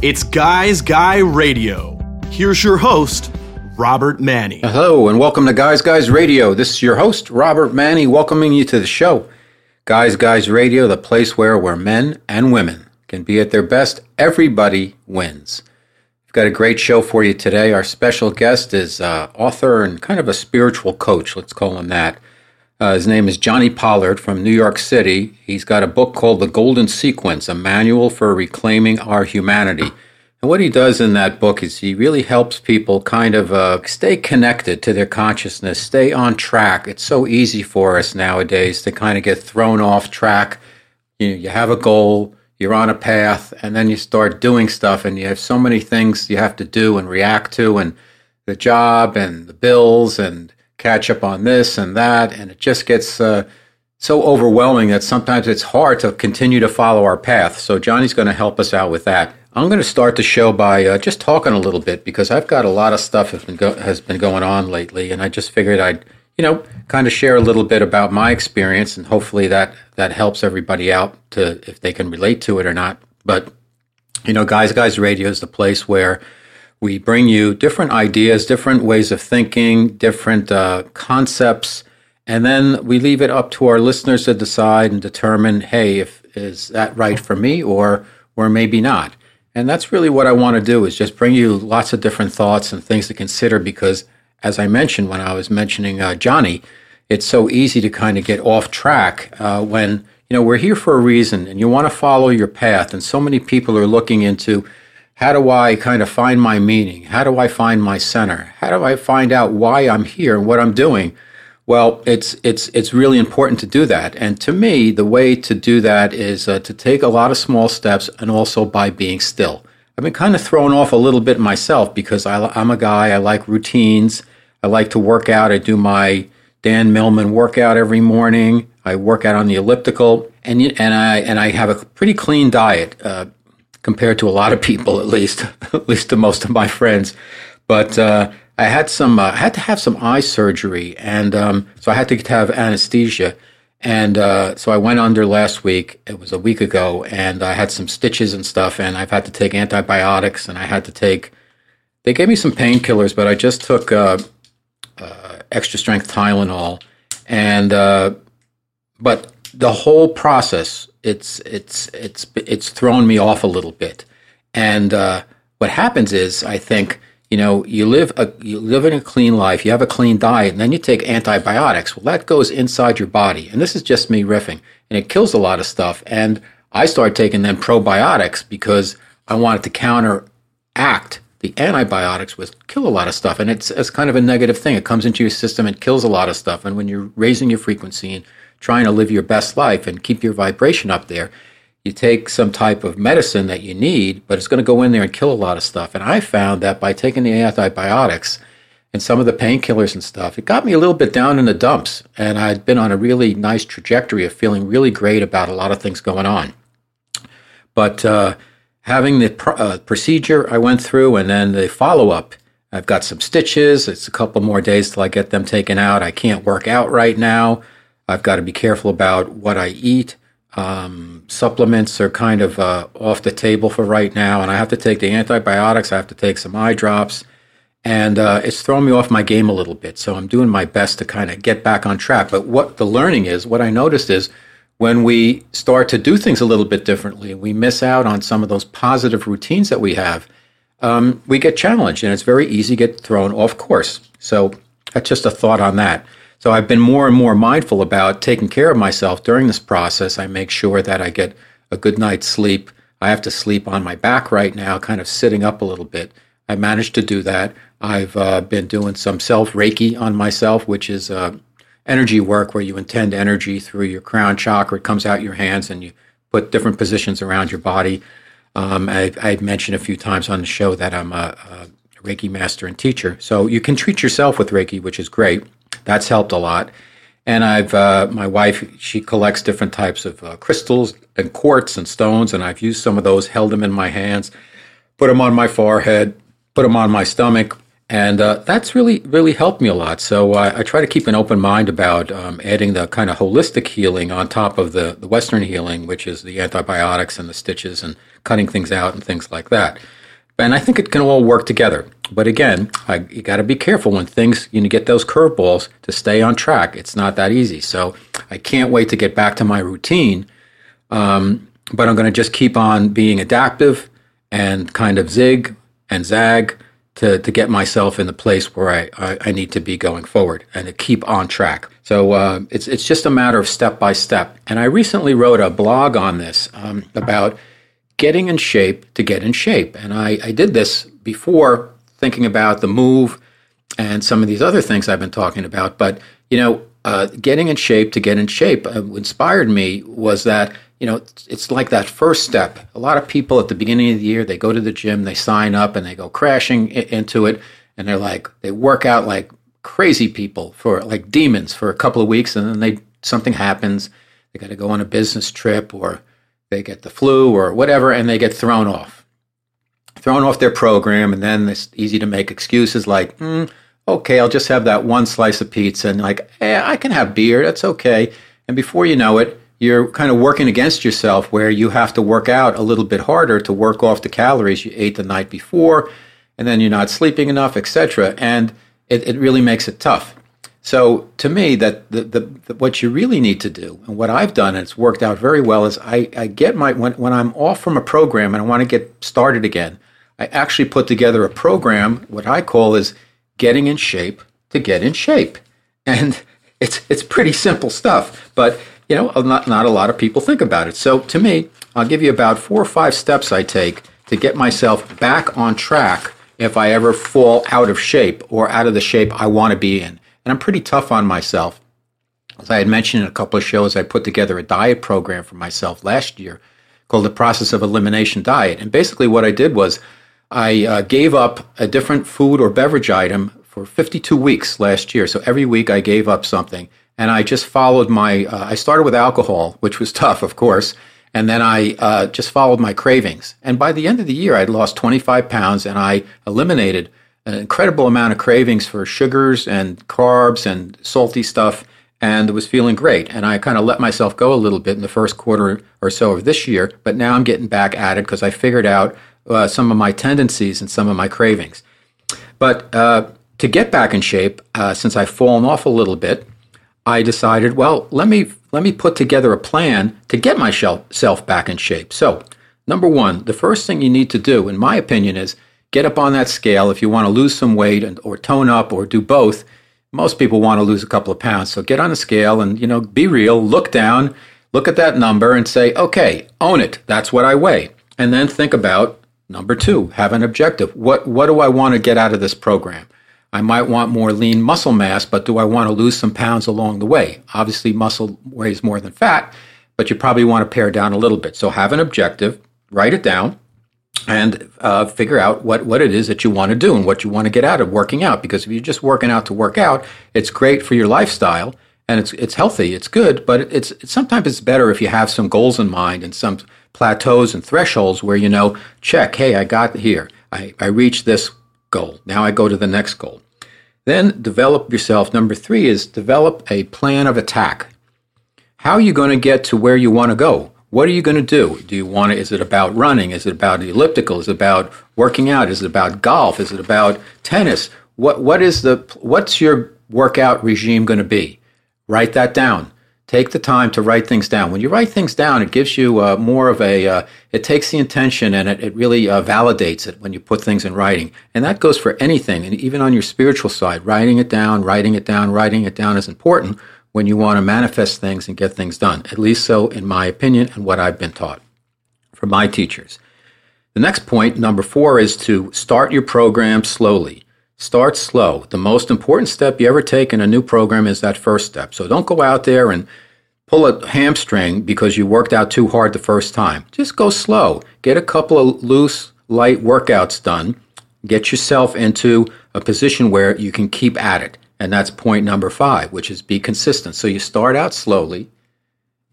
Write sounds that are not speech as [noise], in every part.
It's Guys Guy Radio. Here's your host, Robert Manni. Hello, and welcome to Guys Guys Radio. This is your host, Robert Manni, welcoming you to the show. Guys Guys Radio, the place where, where men and women can be at their best. Everybody wins. We've got a great show for you today. Our special guest is uh, author and kind of a spiritual coach, let's call him that. Uh, his name is Jonni Pollard from New York City. He's got a book called The Golden Sequence, a manual for reclaiming our humanity. And what he does in that book is he really helps people kind of uh, stay connected to their consciousness, stay on track. It's so easy for us nowadays to kind of get thrown off track. You you have a goal, you're on a path, and then you start doing stuff, and you have so many things you have to do and react to, and the job and the bills and catch up on this and that, and it just gets uh, so overwhelming that sometimes it's hard to continue to follow our path. So Jonni's going to help us out with that. I'm going to start the show by uh, just talking a little bit because I've got a lot of stuff has been, go- has been going on lately, and I just figured I'd you know kind of share a little bit about my experience, and hopefully that that helps everybody out to if they can relate to it or not. But you know, guys, guys, radio is the place where we bring you different ideas, different ways of thinking, different uh, concepts, and then we leave it up to our listeners to decide and determine, hey, if is that right for me or or maybe not. And that's really what I want to do is just bring you lots of different thoughts and things to consider because, as I mentioned when I was mentioning uh, Jonni, it's so easy to kind of get off track uh, when you know we're here for a reason and you want to follow your path, and so many people are looking into how do I kind of find my meaning? How do I find my center? How do I find out why I'm here and what I'm doing? Well, it's it's it's really important to do that, and to me, the way to do that is uh, to take a lot of small steps, and also by being still. I've been kind of thrown off a little bit myself because I, I'm a guy. I like routines. I like to work out. I do my Dan Millman workout every morning. I work out on the elliptical, and and I and I have a pretty clean diet. Uh, compared to a lot of people, at least, [laughs] at least to most of my friends. But uh, I had some, uh, I had to have some eye surgery, and um, so I had to have anesthesia. And uh, so I went under last week. It was a week ago, and I had some stitches and stuff, and I've had to take antibiotics, and I had to take. They gave me some painkillers, but I just took uh, uh, extra strength Tylenol, and uh, but the whole process it's it's it's it's thrown me off a little bit. And uh, what happens is, I think you know, you live a you live in a clean life, you have a clean diet, and then you take antibiotics. Well, that goes inside your body, and this is just me riffing, and it kills a lot of stuff. And I started taking then probiotics because I wanted to counteract the antibiotics with kill a lot of stuff, and it's it's kind of a negative thing. It comes into your system and kills a lot of stuff. And when you're raising your frequency and trying to live your best life and keep your vibration up there, you take some type of medicine that you need, but it's going to go in there and kill a lot of stuff. And I found that by taking the antibiotics and some of the painkillers and stuff, it got me a little bit down in the dumps. And I'd been on a really nice trajectory of feeling really great about a lot of things going on. But uh, having the pr- uh, procedure I went through and then the follow up, I've got some stitches. It's a couple more days till I get them taken out. I can't work out right now. I've got to be careful about what I eat. Um, supplements are kind of uh, off the table for right now, and I have to take the antibiotics. I have to take some eye drops, and uh, it's thrown me off my game a little bit. So I'm doing my best to kind of get back on track. But what the learning is, what I noticed is when we start to do things a little bit differently, we miss out on some of those positive routines that we have. Um, we get challenged, and it's very easy to get thrown off course. So that's just a thought on that. So I've been more and more mindful about taking care of myself during this process. I make sure that I get a good night's sleep. I have to sleep on my back right now, kind of sitting up a little bit. I managed to do that. I've uh, been doing some self Reiki on myself, which is uh, energy work where you intend energy through your crown chakra. It comes out your hands and you put different positions around your body. Um, I, I mentioned a few times on the show that I'm a, a Reiki master and teacher. So you can treat yourself with Reiki, which is great. That's helped a lot. And I've uh, my wife she collects different types of uh, crystals and quartz and stones, and I've used some of those, held them in my hands, put them on my forehead, put them on my stomach, And uh, that's really, really helped me a lot. So I try to keep an open mind about um, adding the kind of holistic healing on top of the, the Western healing, which is the antibiotics and the stitches and cutting things out and things like that. And I think it can all work together. But again, I, you got to be careful when things, you know, get those curveballs to stay on track. It's not that easy. So I can't wait to get back to my routine. Um, but I'm going to just keep on being adaptive and kind of zig and zag to, to get myself in the place where I, I, I need to be going forward and to keep on track. So uh, it's, it's just a matter of step by step. And I recently wrote a blog on this um, about getting in shape to get in shape. And I, I did this before thinking about the move and some of these other things I've been talking about. But, you know, uh, getting in shape to get in shape uh, inspired me was that you know, it's, like that first step. A lot of people at the beginning of the year, they go to the gym, they sign up, and they go crashing into it, and they're like, they work out like crazy people for like demons for a couple of weeks, and then they something happens, they got to go on a business trip, or they get the flu, or whatever, and they get thrown off, thrown off their program, and then it's easy to make excuses like, mm, okay, I'll just have that one slice of pizza, and like, I can have beer, that's okay, and before you know it you're kind of working against yourself where you have to work out a little bit harder to work off the calories you ate the night before and then you're not sleeping enough etc and it, it really makes it tough so to me that the, the, the, what you really need to do and what i've done and it's worked out very well is i, I get my when, when i'm off from a program and i want to get started again i actually put together a program what i call is getting in shape to get in shape and [laughs] it's it's pretty simple stuff but you know, not, not a lot of people think about it. So to me, I'll give you about four or five steps I take to get myself back on track if I ever fall out of shape or out of the shape I want to be in. And I'm pretty tough on myself. As I had mentioned in a couple of shows, I put together a diet program for myself last year called the Process of Elimination Diet. And basically, what I did was I uh, gave up a different food or beverage item for 52 weeks last year. So every week I gave up something and I just followed my. Uh, I started with alcohol, which was [laughs] tough, of course, and then I uh, just followed my cravings. And by the end of the year, I'd lost 25 pounds, and I eliminated an incredible amount of cravings for sugars and carbs and salty stuff, and was feeling great. And I kind of let myself go a little bit in the first quarter or so of this year, but now I'm getting back at it because I figured out uh, some of my tendencies and some of my cravings. But uh, to get back in shape, uh, since I've fallen off a little bit, I decided, well, let me let me put together a plan to get myself back in shape. So, number one, the first thing you need to do, in my opinion, is get up on that scale if you want to lose some weight and, or tone up or do both. Most people want to lose a couple of pounds, so get on the scale and you know be real. Look down, look at that number, and say, okay, own it. That's what I weigh, and then think about number two. Have an objective. What what do I want to get out of this program? I might want more lean muscle mass, but do I want to lose some pounds along the way? Obviously, muscle weighs more than fat, but you probably want to pare down a little bit. So have an objective, write it down, and uh, figure out what, what it is that you want to do and what you want to get out of working out. Because if you're just working out to work out, it's great for your lifestyle and it's it's healthy, it's good, but it's, it's sometimes it's better if you have some goals in mind and some plateaus and thresholds where you know, check, hey, I got here, I, I reached this goal. Now I go to the next goal. Then develop yourself. Number three is develop a plan of attack. How are you going to get to where you want to go? What are you going to do? Do you want to, is it about running? Is it about elliptical? Is it about working out? Is it about golf? Is it about tennis? What, what is the, what's your workout regime going to be? Write that down. Take the time to write things down. When you write things down, it gives you uh, more of a, uh, it takes the intention and it, it really uh, validates it when you put things in writing. And that goes for anything. And even on your spiritual side, writing it down, writing it down, writing it down is important when you want to manifest things and get things done. At least so, in my opinion, and what I've been taught from my teachers. The next point, number four, is to start your program slowly. Start slow. The most important step you ever take in a new program is that first step. So don't go out there and pull a hamstring because you worked out too hard the first time. Just go slow. Get a couple of loose, light workouts done. Get yourself into a position where you can keep at it. And that's point number five, which is be consistent. So you start out slowly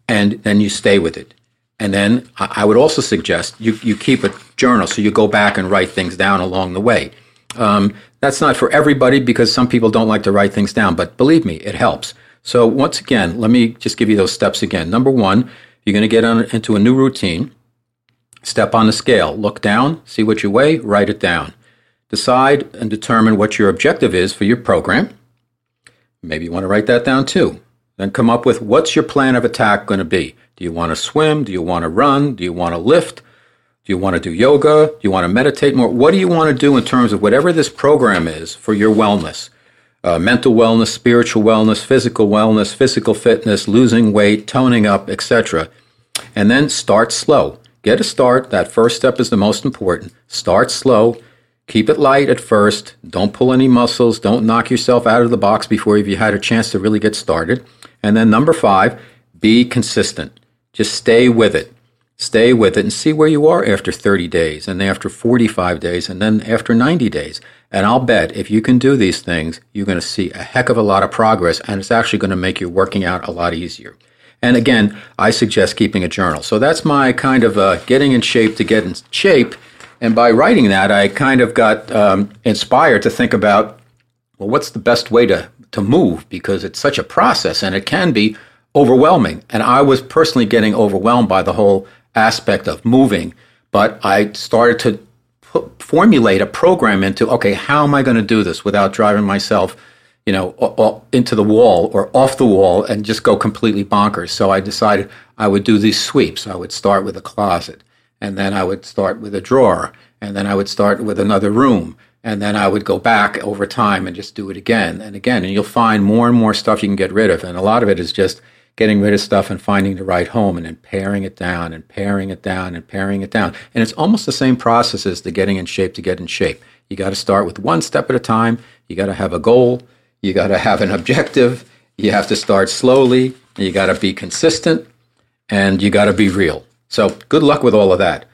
and then you stay with it. And then I would also suggest you, you keep a journal so you go back and write things down along the way. Um, That's not for everybody because some people don't like to write things down, but believe me, it helps. So, once again, let me just give you those steps again. Number one, you're going to get on, into a new routine. Step on the scale, look down, see what you weigh, write it down. Decide and determine what your objective is for your program. Maybe you want to write that down too. Then come up with what's your plan of attack going to be? Do you want to swim? Do you want to run? Do you want to lift? Do you want to do yoga? Do you want to meditate more? What do you want to do in terms of whatever this program is for your wellness? Uh, mental wellness, spiritual wellness, physical wellness, physical fitness, losing weight, toning up, etc. And then start slow. Get a start. That first step is the most important. Start slow. Keep it light at first. Don't pull any muscles. Don't knock yourself out of the box before you've had a chance to really get started. And then number five, be consistent. Just stay with it. Stay with it and see where you are after 30 days and after 45 days and then after 90 days. And I'll bet if you can do these things, you're going to see a heck of a lot of progress and it's actually going to make your working out a lot easier. And again, I suggest keeping a journal. So that's my kind of uh, getting in shape to get in shape. And by writing that, I kind of got um, inspired to think about, well, what's the best way to, to move? Because it's such a process and it can be overwhelming. And I was personally getting overwhelmed by the whole aspect of moving. But I started to put, formulate a program into, okay, how am I going to do this without driving myself you know, into the wall or off the wall and just go completely bonkers. So I decided I would do these sweeps. I would start with a closet, and then I would start with a drawer, and then I would start with another room, and then I would go back over time and just do it again and again. And you'll find more and more stuff you can get rid of. And a lot of it is just getting rid of stuff and finding the right home and then paring it down and paring it down and paring it down. And it's almost the same process as the getting in shape to get in shape. You got to start with one step at a time. You got to have a goal you got to have an objective. You have to start slowly. You got to be consistent and you got to be real. So good luck with all of that.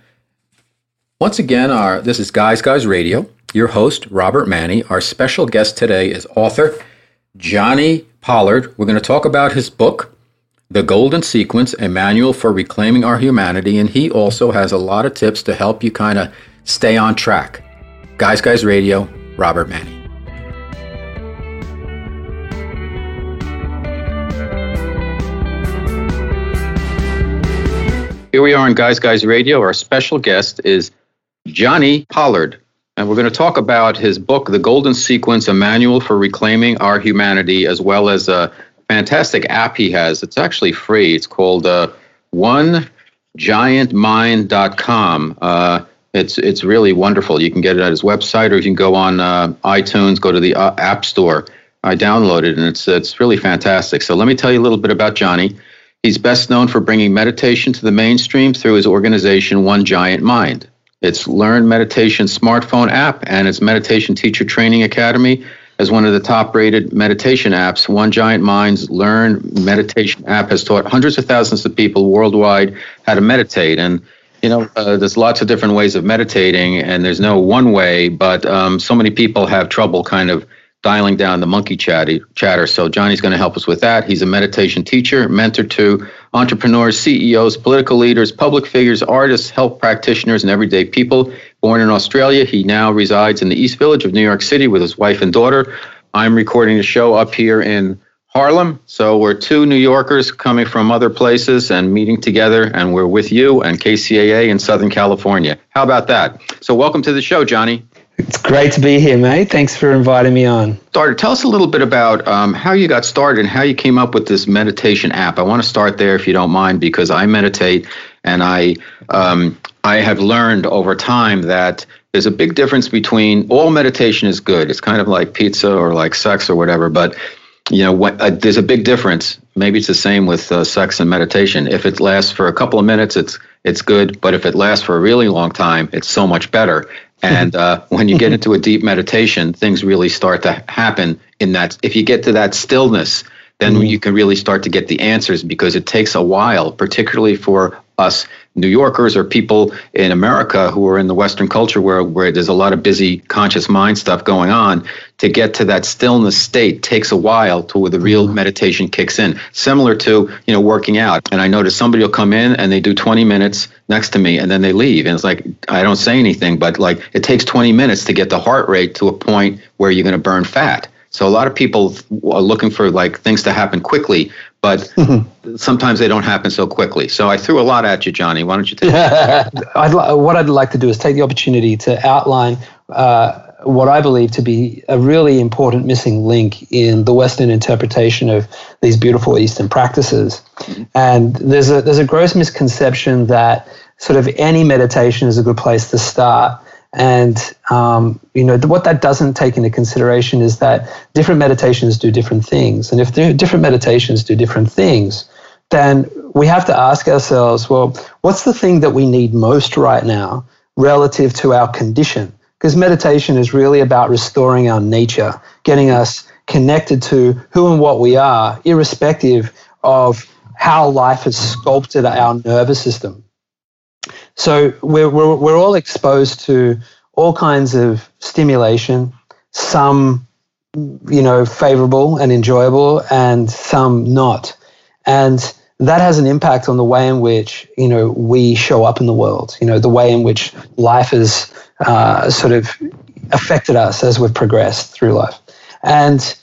Once again, our this is Guys Guys Radio. Your host Robert Manni. Our special guest today is author Jonni Pollard. We're going to talk about his book, The Golden Sequence: A Manual for Reclaiming Our Humanity, and he also has a lot of tips to help you kind of stay on track. Guys Guys Radio, Robert Manni. Here we are on Guys Guys Radio. Our special guest is Jonni Pollard. And we're going to talk about his book, The Golden Sequence, a manual for reclaiming our humanity, as well as a fantastic app he has. It's actually free. It's called uh, OneGiantMind.com. Uh, it's, it's really wonderful. You can get it at his website, or you can go on uh, iTunes, go to the uh, App Store. I downloaded it, and it's, it's really fantastic. So let me tell you a little bit about Jonni. He's best known for bringing meditation to the mainstream through his organization, One Giant Mind. Its Learn Meditation smartphone app and its Meditation Teacher Training Academy as one of the top rated meditation apps. One Giant Mind's Learn Meditation app has taught hundreds of thousands of people worldwide how to meditate. And, you know, uh, there's lots of different ways of meditating, and there's no one way, but um, so many people have trouble kind of dialing down the monkey chatter. So Jonni's going to help us with that. He's a meditation teacher, mentor to entrepreneurs, CEOs, political leaders, public figures, artists, health practitioners, and everyday people. Born in Australia, he now resides in the East Village of New York City with his wife and daughter. I'm recording the show up here in Harlem. So we're two New Yorkers coming from other places and meeting together, and we're with you and KCAA in Southern California. How about that? So welcome to the show, Jonni. It's great to be here, mate. Thanks for inviting me on. Started. Tell us a little bit about um, how you got started and how you came up with this meditation app. I want to start there, if you don't mind, because I meditate and I um, I have learned over time that there's a big difference between all meditation is good. It's kind of like pizza or like sex or whatever, but you know, when, uh, there's a big difference. Maybe it's the same with uh, sex and meditation. If it lasts for a couple of minutes, it's it's good, but if it lasts for a really long time, it's so much better. And [laughs] uh, when you get into a deep meditation, things really start to happen in that. If you get to that stillness, then mm-hmm. you can really start to get the answers because it takes a while, particularly for us New Yorkers or people in America who are in the Western culture where, where there's a lot of busy conscious mind stuff going on, to get to that stillness state takes a while to where the real mm-hmm. meditation kicks in. Similar to, you know, working out. And I notice somebody will come in and they do 20 minutes next to me and then they leave. And it's like, I don't say anything, but like it takes 20 minutes to get the heart rate to a point where you're going to burn fat. So a lot of people are looking for like things to happen quickly, but mm-hmm. sometimes they don't happen so quickly. So I threw a lot at you, Jonni. Why don't you take [laughs] I'd li- what I'd like to do is take the opportunity to outline uh, what I believe to be a really important missing link in the Western interpretation of these beautiful Eastern practices. Mm-hmm. And there's a there's a gross misconception that sort of any meditation is a good place to start. And um, you know what that doesn't take into consideration is that different meditations do different things, and if different meditations do different things, then we have to ask ourselves, well, what's the thing that we need most right now relative to our condition? Because meditation is really about restoring our nature, getting us connected to who and what we are, irrespective of how life has sculpted our nervous system. So we're, we're, we're all exposed to all kinds of stimulation, some, you know, favorable and enjoyable, and some not. And that has an impact on the way in which, you know, we show up in the world, you know, the way in which life has uh, sort of affected us as we've progressed through life. And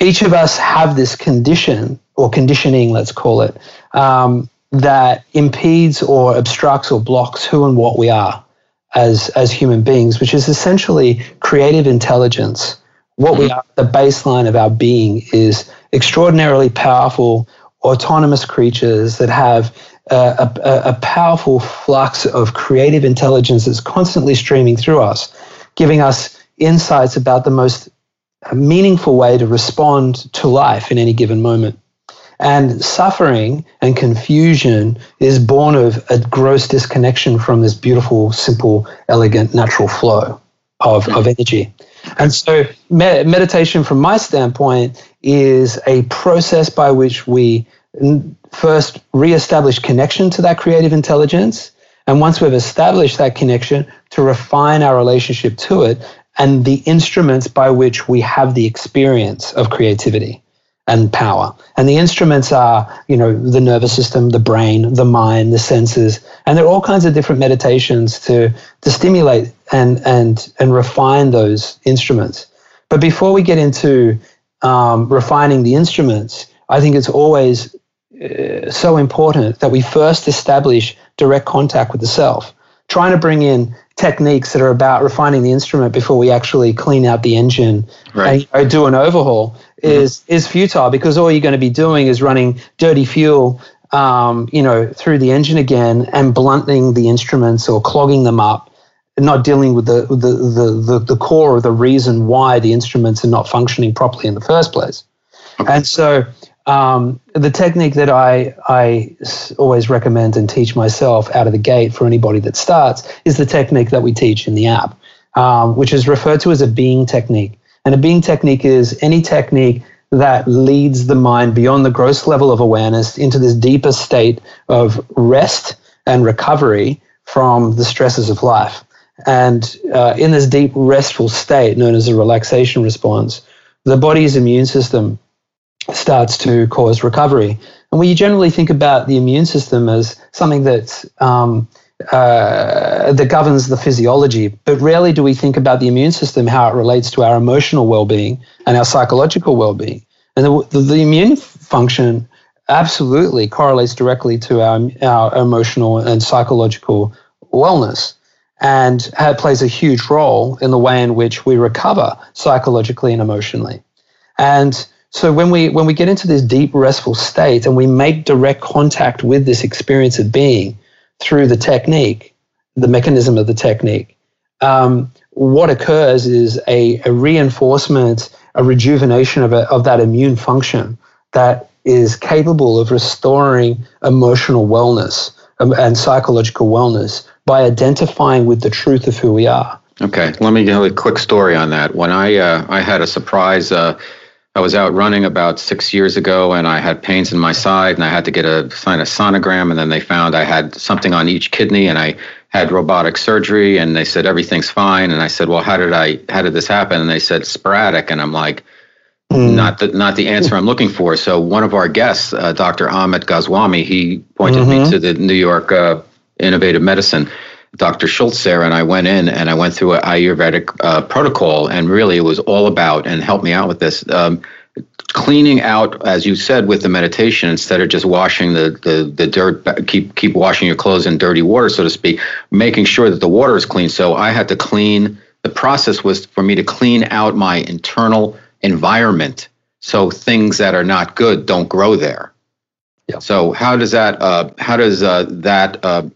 each of us have this condition or conditioning, let's call it, um, that impedes or obstructs or blocks who and what we are as as human beings, which is essentially creative intelligence. What we mm-hmm. are, the baseline of our being is extraordinarily powerful, autonomous creatures that have a, a, a powerful flux of creative intelligence that's constantly streaming through us, giving us insights about the most meaningful way to respond to life in any given moment. And suffering and confusion is born of a gross disconnection from this beautiful, simple, elegant, natural flow of, of energy. And so, med- meditation, from my standpoint, is a process by which we first reestablish connection to that creative intelligence. And once we've established that connection, to refine our relationship to it and the instruments by which we have the experience of creativity and power. And the instruments are, you know, the nervous system, the brain, the mind, the senses, and there are all kinds of different meditations to to stimulate and and and refine those instruments. But before we get into um, refining the instruments, I think it's always uh, so important that we first establish direct contact with the self. Trying to bring in techniques that are about refining the instrument before we actually clean out the engine right. and you know, do an overhaul is mm-hmm. is futile because all you're going to be doing is running dirty fuel, um, you know, through the engine again and blunting the instruments or clogging them up, not dealing with the the, the the the core of the reason why the instruments are not functioning properly in the first place. And so. Um, the technique that I, I always recommend and teach myself out of the gate for anybody that starts is the technique that we teach in the app, um, which is referred to as a being technique. And a being technique is any technique that leads the mind beyond the gross level of awareness into this deeper state of rest and recovery from the stresses of life. And uh, in this deep restful state, known as a relaxation response, the body's immune system starts to cause recovery. And we generally think about the immune system as something that's um, uh, that governs the physiology. But rarely do we think about the immune system, how it relates to our emotional well being and our psychological well being. And the, the, the, immune function absolutely correlates directly to our, our emotional and psychological wellness and it plays a huge role in the way in which we recover psychologically and emotionally. And so when we when we get into this deep restful state and we make direct contact with this experience of being, through the technique, the mechanism of the technique, um, what occurs is a, a, reinforcement, a rejuvenation of, a, of that immune function that is capable of restoring emotional wellness um, and psychological wellness by identifying with the truth of who we are. Okay, let me give a quick story on that. When I uh, I had a surprise uh, I was out running about six years ago, and I had pains in my side, and I had to get a sign a sonogram, and then they found I had something on each kidney, and I had robotic surgery, and they said everything's fine, and I said, well, how did I how did this happen? And they said sporadic, and I'm like. Mm. Not the not the answer I'm looking for. So one of our guests, uh, Dr. Amit Goswami, he pointed mm-hmm. me to the New York uh, Innovative Medicine, Dr. Schultz there, and I went in and I went through an Ayurvedic uh, protocol, and really it was all about and helped me out with this. Um, cleaning out, as you said, with the meditation, instead of just washing the, the, the dirt, keep keep washing your clothes in dirty water, so to speak, making sure that the water is clean. So I had to clean. The process was for me to clean out my internal environment, so things that are not good don't grow there. Yeah. So how does that uh, how does uh, that uh,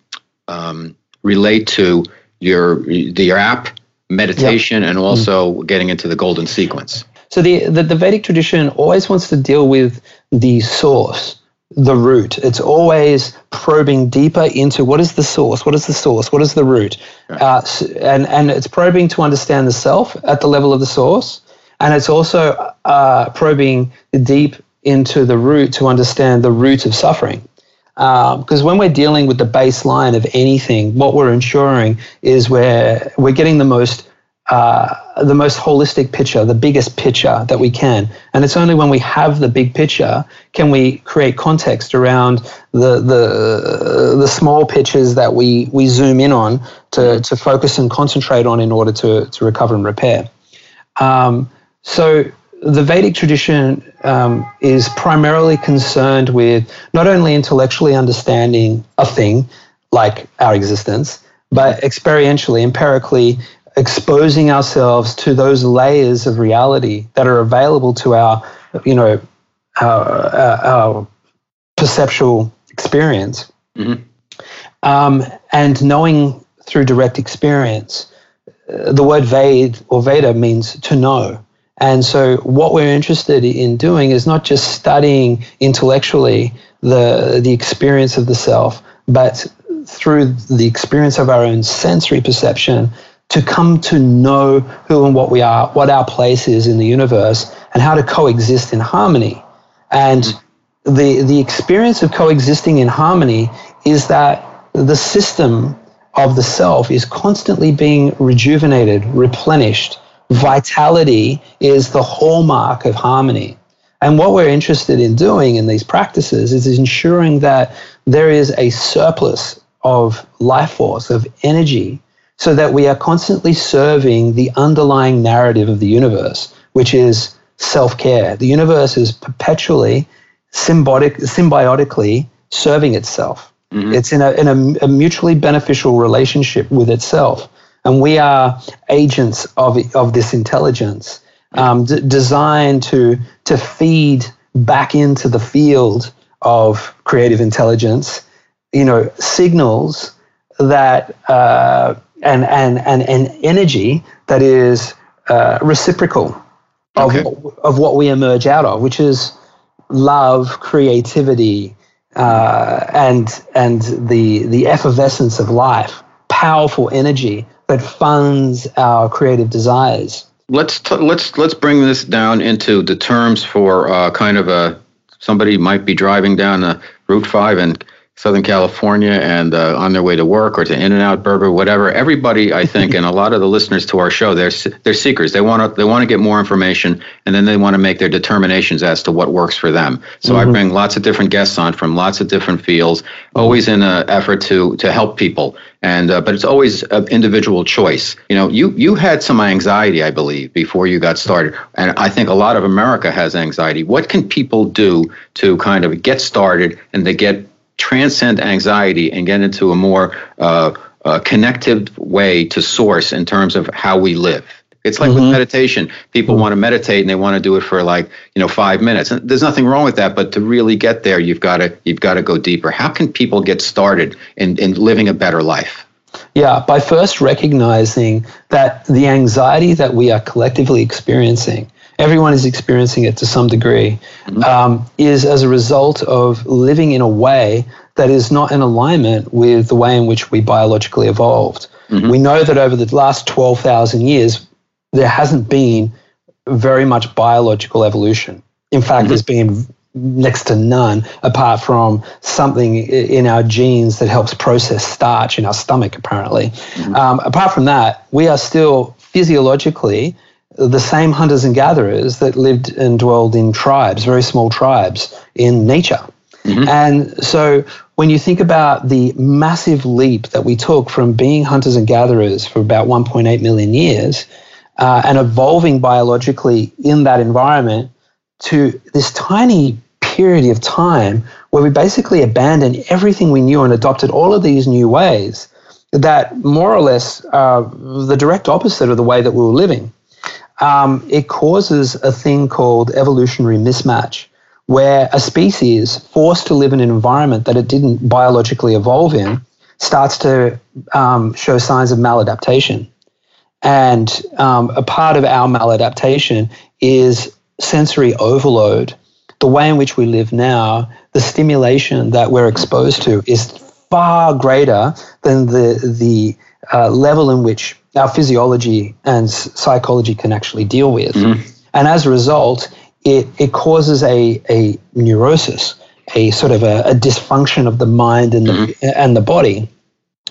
um, relate to your the your app meditation and also mm-hmm. getting into the golden sequence. So the, the, the Vedic tradition always wants to deal with the source, the root. It's always probing deeper into what is the source, what is the source, what is the root, uh, and and it's probing to understand the self at the level of the source, and it's also uh, probing deep into the root to understand the root of suffering. Because um, when we're dealing with the baseline of anything, what we're ensuring is we're we're getting the most uh, the most holistic picture, the biggest picture that we can. And it's only when we have the big picture can we create context around the the the small pictures that we we zoom in on to to focus and concentrate on in order to to recover and repair. Um, so the Vedic tradition um, is primarily concerned with not only intellectually understanding a thing like our existence, but experientially, empirically exposing ourselves to those layers of reality that are available to our, you know, our, our, our perceptual experience. Mm-hmm. Um, and knowing through direct experience, uh, the word Ved or Veda means to know. And so, what we're interested in doing is not just studying intellectually the, the experience of the self, but through the experience of our own sensory perception to come to know who and what we are, what our place is in the universe, and how to coexist in harmony. And mm-hmm. the, the experience of coexisting in harmony is that the system of the self is constantly being rejuvenated, replenished, vitality is the hallmark of harmony. And what we're interested in doing in these practices is ensuring that there is a surplus of life force, of energy, so that we are constantly serving the underlying narrative of the universe, which is self care. The universe is perpetually symbiotic, symbiotically serving itself. Mm-hmm. It's in, a, in a, a mutually beneficial relationship with itself. And we are agents of, of this intelligence um, d- designed to, to feed back into the field of creative intelligence, you know, signals that uh, and, and, and, and energy that is uh, reciprocal of, okay. of what we emerge out of, which is love, creativity, uh, and, and the, the effervescence of life, powerful energy that funds our creative desires. Let's t- let's let's bring this down into the terms for uh, kind of a somebody might be driving down the Route Five and Southern California and uh, on their way to work or to In and Out Burger, whatever. Everybody, I [laughs] think, and a lot of the listeners to our show, they're they're seekers. They want to they want to get more information, and then they want to make their determinations as to what works for them. So mm-hmm. I bring lots of different guests on from lots of different fields, always in an effort to to help people. And uh, but it's always an individual choice. You know, you you had some anxiety, I believe, before you got started, and I think a lot of America has anxiety. What can people do to kind of get started and to get transcend anxiety and get into a more uh, uh, connected way to source in terms of how we live. It's like mm-hmm. with meditation. People mm-hmm. want to meditate and they want to do it for like, you know, five minutes. And there's nothing wrong with that, but to really get there, you've got to you've got to go deeper. How can people get started in, in living a better life? Yeah, by first recognizing that the anxiety that we are collectively experiencing everyone is experiencing it to some degree, mm-hmm. um, is as a result of living in a way that is not in alignment with the way in which we biologically evolved. Mm-hmm. We know that over the last 12,000 years, there hasn't been very much biological evolution. In fact, mm-hmm. there's been next to none apart from something in our genes that helps process starch in our stomach, apparently. Mm-hmm. Um, apart from that, we are still physiologically the same hunters and gatherers that lived and dwelled in tribes, very small tribes in nature. Mm-hmm. And so when you think about the massive leap that we took from being hunters and gatherers for about 1.8 million years uh, and evolving biologically in that environment to this tiny period of time where we basically abandoned everything we knew and adopted all of these new ways that more or less are the direct opposite of the way that we were living. Um, it causes a thing called evolutionary mismatch, where a species forced to live in an environment that it didn't biologically evolve in starts to um, show signs of maladaptation. And um, a part of our maladaptation is sensory overload. The way in which we live now, the stimulation that we're exposed to is far greater than the, the uh, level in which our physiology and psychology can actually deal with. Mm-hmm. And as a result, it, it causes a, a neurosis, a sort of a, a dysfunction of the mind and the, mm-hmm. and the body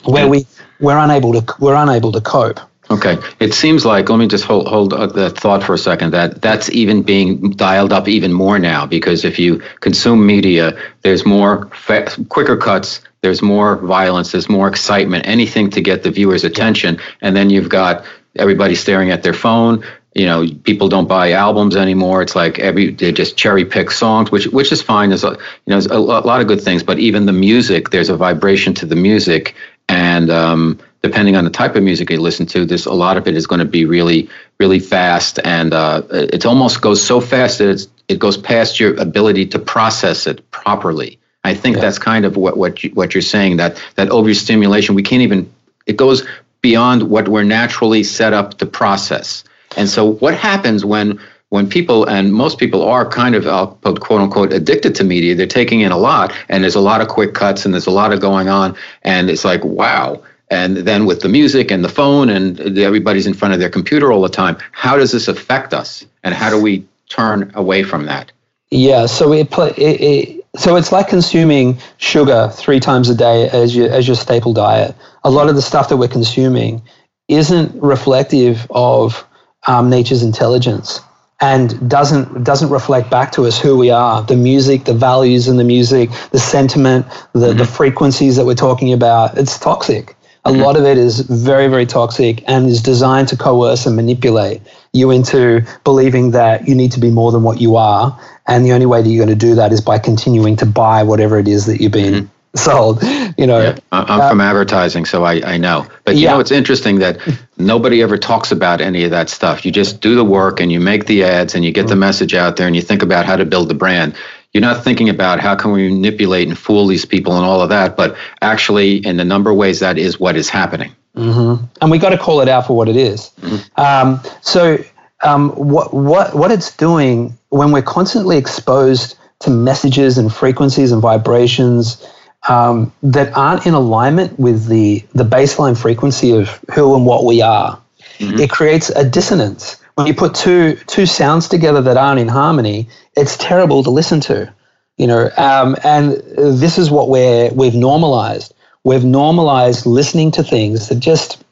where we, we're, unable to, we're unable to cope. Okay. It seems like, let me just hold, hold that thought for a second, that that's even being dialed up even more now because if you consume media, there's more fa- quicker cuts, there's more violence, there's more excitement, anything to get the viewer's attention. And then you've got everybody staring at their phone. You know, people don't buy albums anymore. It's like every they just cherry pick songs, which which is fine. There's a you know there's a, lot of good things, but even the music, there's a vibration to the music, and um, depending on the type of music you listen to, there's a lot of it is going to be really really fast, and uh, it almost goes so fast that it's, it goes past your ability to process it properly. I think yeah. that's kind of what what you, what you're saying that that overstimulation we can't even it goes beyond what we're naturally set up to process. And so what happens when when people and most people are kind of uh, quote unquote addicted to media, they're taking in a lot and there's a lot of quick cuts and there's a lot of going on and it's like wow. And then with the music and the phone and everybody's in front of their computer all the time, how does this affect us and how do we turn away from that? Yeah, so it, it, it so it's like consuming sugar three times a day as your as your staple diet. A lot of the stuff that we're consuming isn't reflective of um, nature's intelligence and doesn't doesn't reflect back to us who we are. The music, the values in the music, the sentiment, the mm-hmm. the frequencies that we're talking about. It's toxic. A mm-hmm. lot of it is very, very toxic and is designed to coerce and manipulate you into believing that you need to be more than what you are. And the only way that you're going to do that is by continuing to buy whatever it is that you've been mm-hmm. sold. You know, yeah, I'm uh, from advertising, so I, I know. But you yeah. know, it's interesting that [laughs] nobody ever talks about any of that stuff. You just do the work and you make the ads and you get the message out there and you think about how to build the brand you're not thinking about how can we manipulate and fool these people and all of that, but actually, in a number of ways, that is what is happening. Mm-hmm. And we got to call it out for what it is. Mm-hmm. Um, so, um, what what what it's doing when we're constantly exposed to messages and frequencies and vibrations um, that aren't in alignment with the the baseline frequency of who and what we are, mm-hmm. it creates a dissonance when you put two two sounds together that aren't in harmony, it's terrible to listen to. You know, um, and this is what we're we've normalized. We've normalized listening to things that just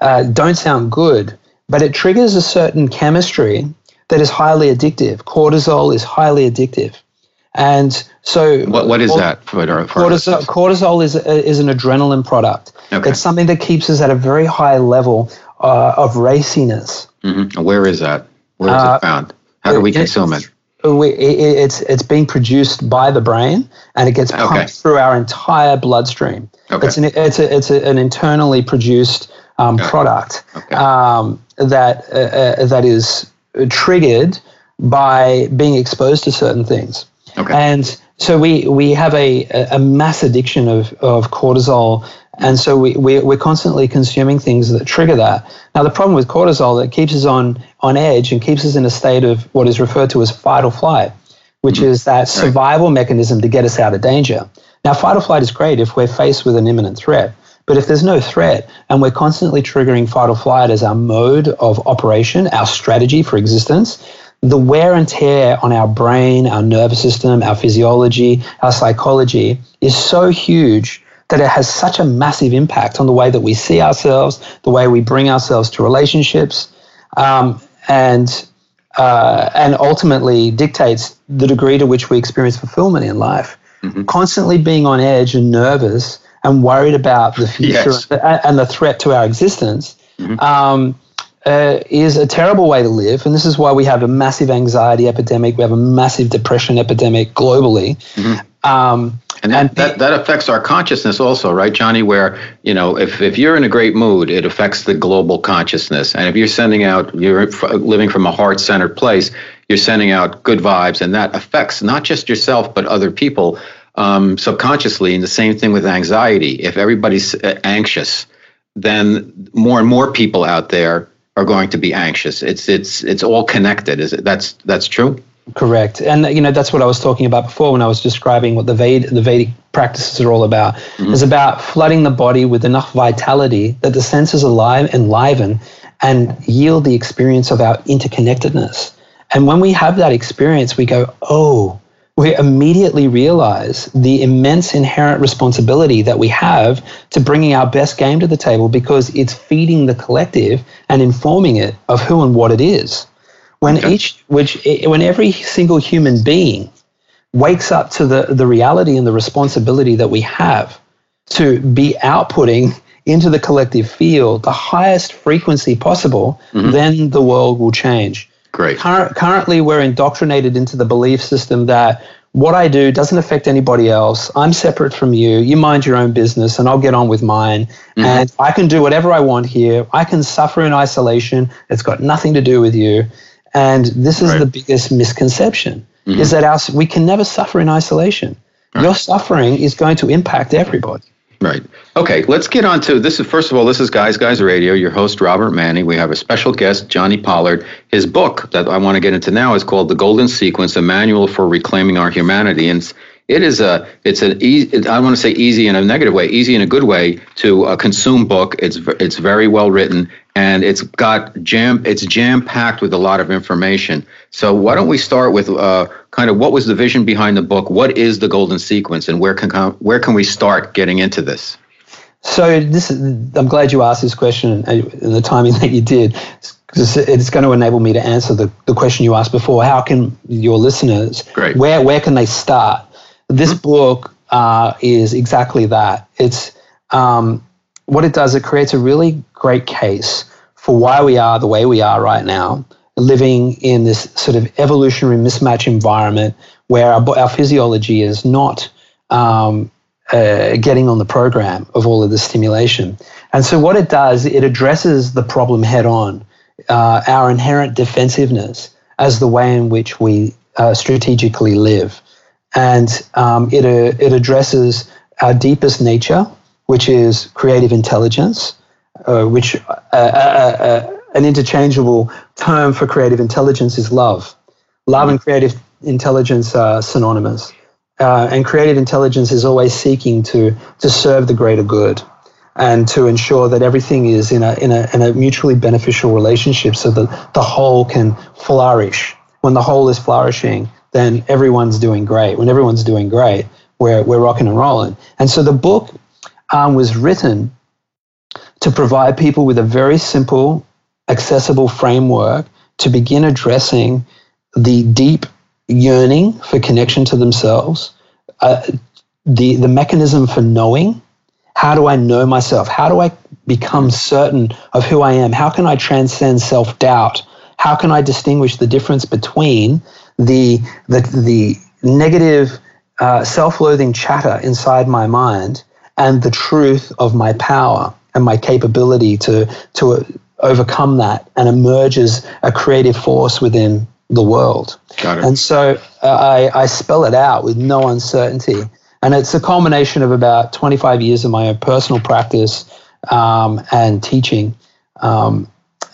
uh, don't sound good, but it triggers a certain chemistry that is highly addictive. Cortisol is highly addictive. And so, what, what is that for, for cortisol? Cortisol is is an adrenaline product. Okay. It's something that keeps us at a very high level uh, of raciness. Mm-hmm. Where is that? Where is uh, it found? How do we consume it? We, it, it's it's being produced by the brain and it gets pumped okay. through our entire bloodstream. Okay. It's an it's a, it's a, an internally produced um, okay. product um, that uh, uh, that is triggered by being exposed to certain things. And so we we have a a mass addiction of of cortisol and so we, we, we're constantly consuming things that trigger that. Now, the problem with cortisol, it keeps us on, on edge and keeps us in a state of what is referred to as fight or flight, which mm-hmm. is that survival right. mechanism to get us out of danger. Now, fight or flight is great if we're faced with an imminent threat. But if there's no threat and we're constantly triggering fight or flight as our mode of operation, our strategy for existence, the wear and tear on our brain, our nervous system, our physiology, our psychology is so huge that it has such a massive impact on the way that we see ourselves, the way we bring ourselves to relationships, um, and uh, and ultimately dictates the degree to which we experience fulfillment in life. Mm-hmm. Constantly being on edge and nervous and worried about the future yes. and the threat to our existence mm-hmm. um, uh, is a terrible way to live. And this is why we have a massive anxiety epidemic. We have a massive depression epidemic globally. Mm-hmm. Um, and, that, and that, that affects our consciousness also, right, Jonni? Where, you know, if, if you're in a great mood, it affects the global consciousness. And if you're sending out, you're living from a heart centered place, you're sending out good vibes, and that affects not just yourself, but other people um, subconsciously. And the same thing with anxiety. If everybody's uh, anxious, then more and more people out there are going to be anxious. It's it's it's all connected. Is it? That's that's true. Correct, and you know that's what I was talking about before when I was describing what the Ved- the Vedic practices are all about. Mm-hmm. It's about flooding the body with enough vitality that the senses alive enliven and yield the experience of our interconnectedness. And when we have that experience, we go, oh, we immediately realize the immense inherent responsibility that we have to bringing our best game to the table because it's feeding the collective and informing it of who and what it is. When okay. each, which, when every single human being wakes up to the, the reality and the responsibility that we have to be outputting into the collective field the highest frequency possible, mm-hmm. then the world will change. Great. Cur- currently, we're indoctrinated into the belief system that what I do doesn't affect anybody else. I'm separate from you. You mind your own business, and I'll get on with mine. Mm-hmm. And I can do whatever I want here. I can suffer in isolation. It's got nothing to do with you. And this is right. the biggest misconception: mm-hmm. is that our, we can never suffer in isolation. Right. Your suffering is going to impact everybody. Right. Okay, let's get on to this. Is first of all, this is Guys Guys Radio. Your host Robert Manni. We have a special guest, Jonni Pollard. His book that I want to get into now is called "The Golden Sequence: A Manual for Reclaiming Our Humanity." And it is a it's an easy I want to say easy in a negative way, easy in a good way to uh, consume book. It's it's very well written and it's got jam it's jam packed with a lot of information. So why don't we start with uh, kind of what was the vision behind the book? What is the golden sequence, and where can where can we start getting into this? So this is, I'm glad you asked this question and the timing [laughs] that you did it's going to enable me to answer the, the question you asked before. How can your listeners, Great. where where can they start? This mm-hmm. book uh, is exactly that. It's um, what it does. It creates a really great case for why we are the way we are right now, living in this sort of evolutionary mismatch environment where our, our physiology is not um, uh, getting on the program of all of the stimulation. And so, what it does, it addresses the problem head on, uh, our inherent defensiveness as the way in which we uh, strategically live and um, it, uh, it addresses our deepest nature, which is creative intelligence, uh, which uh, uh, uh, an interchangeable term for creative intelligence is love. Love and creative intelligence are synonymous. and creative intelligence is always seeking to, to serve the greater good and to ensure that everything is in a, in a, in a mutually beneficial relationship so that the whole can flourish. When the whole is flourishing, then everyone's doing great. When everyone's doing great, we're, we're rocking and rolling. And so the book um, was written to provide people with a very simple, accessible framework to begin addressing the deep yearning for connection to themselves, uh, the, the mechanism for knowing. How do I know myself? How do I become certain of who I am? How can I transcend self doubt? How can I distinguish the difference between the the, the negative uh, self-loathing chatter inside my mind and the truth of my power and my capability to to overcome that and emerge as a creative force within the world. Got it. And so uh, I, I spell it out with no uncertainty. And it's a culmination of about 25 years of my own personal practice um, and teaching. Um,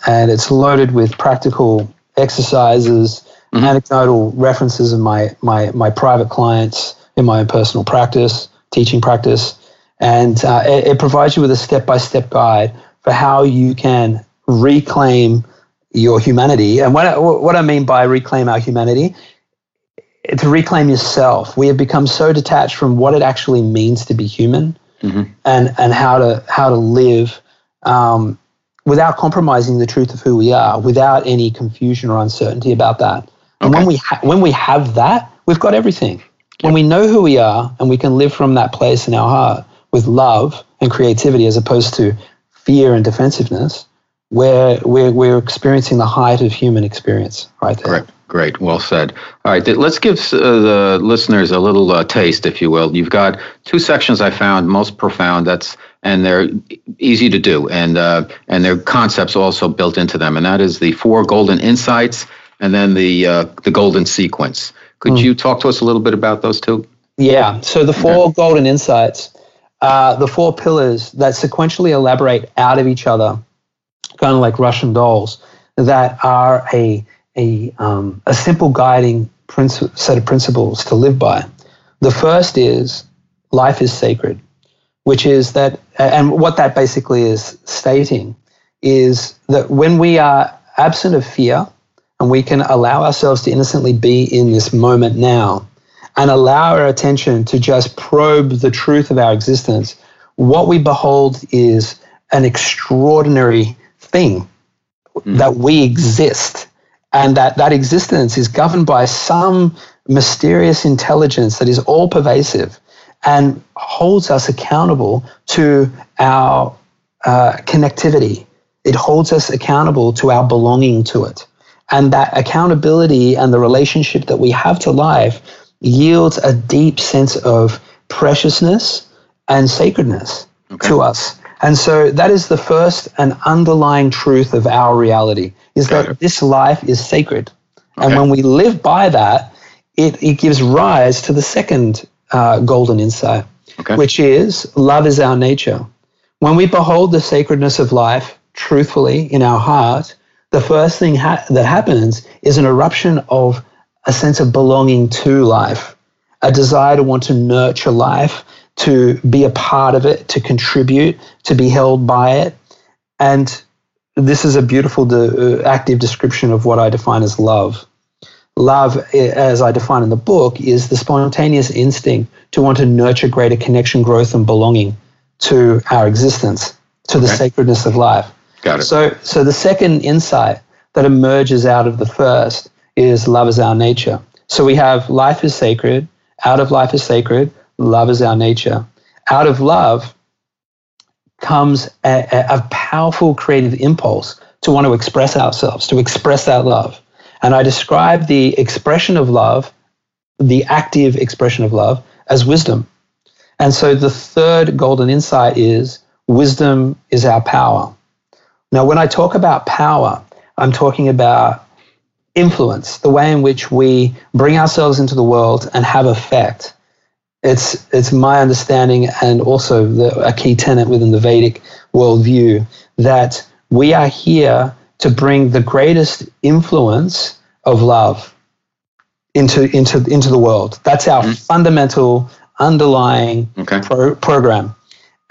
and it's loaded with practical exercises mm-hmm. anecdotal references of my, my, my private clients in my own personal practice, teaching practice. And uh, it, it provides you with a step by step guide for how you can reclaim your humanity. And what I, what I mean by reclaim our humanity, to reclaim yourself. We have become so detached from what it actually means to be human mm-hmm. and, and how to how to live um, without compromising the truth of who we are, without any confusion or uncertainty about that. Okay. And when we ha- when we have that, we've got everything. When we know who we are and we can live from that place in our heart with love and creativity as opposed to fear and defensiveness, we're, we're, we're experiencing the height of human experience right there. Great, great. Well said. All right, let's give uh, the listeners a little uh, taste, if you will. You've got two sections I found most profound. That's and they're easy to do, and uh, and their concepts also built into them, and that is the four golden insights, and then the uh, the golden sequence. Could mm. you talk to us a little bit about those two? Yeah. So the four golden insights, uh, the four pillars that sequentially elaborate out of each other kind of like Russian dolls, that are a, a, um, a simple guiding princi- set of principles to live by. The first is life is sacred, which is that, and what that basically is stating is that when we are absent of fear and we can allow ourselves to innocently be in this moment now and allow our attention to just probe the truth of our existence, what we behold is an extraordinary thing mm. that we exist and that that existence is governed by some mysterious intelligence that is all pervasive and holds us accountable to our uh, connectivity. It holds us accountable to our belonging to it. And that accountability and the relationship that we have to life yields a deep sense of preciousness and sacredness okay. to us. And so that is the first and underlying truth of our reality is Got that it. this life is sacred. Okay. And when we live by that, it, it gives rise to the second uh, golden insight, okay. which is love is our nature. When we behold the sacredness of life truthfully in our heart, the first thing ha- that happens is an eruption of a sense of belonging to life, a desire to want to nurture life, to be a part of it, to contribute, to be held by it. And this is a beautiful, de- uh, active description of what I define as love. Love, as I define in the book, is the spontaneous instinct to want to nurture greater connection, growth, and belonging to our existence, to the sacredness of life. Got it. So, so the second insight that emerges out of the first is love is our nature. So we have life is sacred, out of life is sacred, Love is our nature. Out of love comes a, a, powerful creative impulse to want to express ourselves, to express that love. And I describe the expression of love, the active expression of love, as wisdom. And so the third golden insight is wisdom is our power. Now, when I talk about power, I'm talking about influence, the way in which we bring ourselves into the world and have effect it's it's my understanding and also the, a key tenet within the Vedic worldview that we are here to bring the greatest influence of love into into into the world. That's our mm-hmm. fundamental underlying okay. pro- program,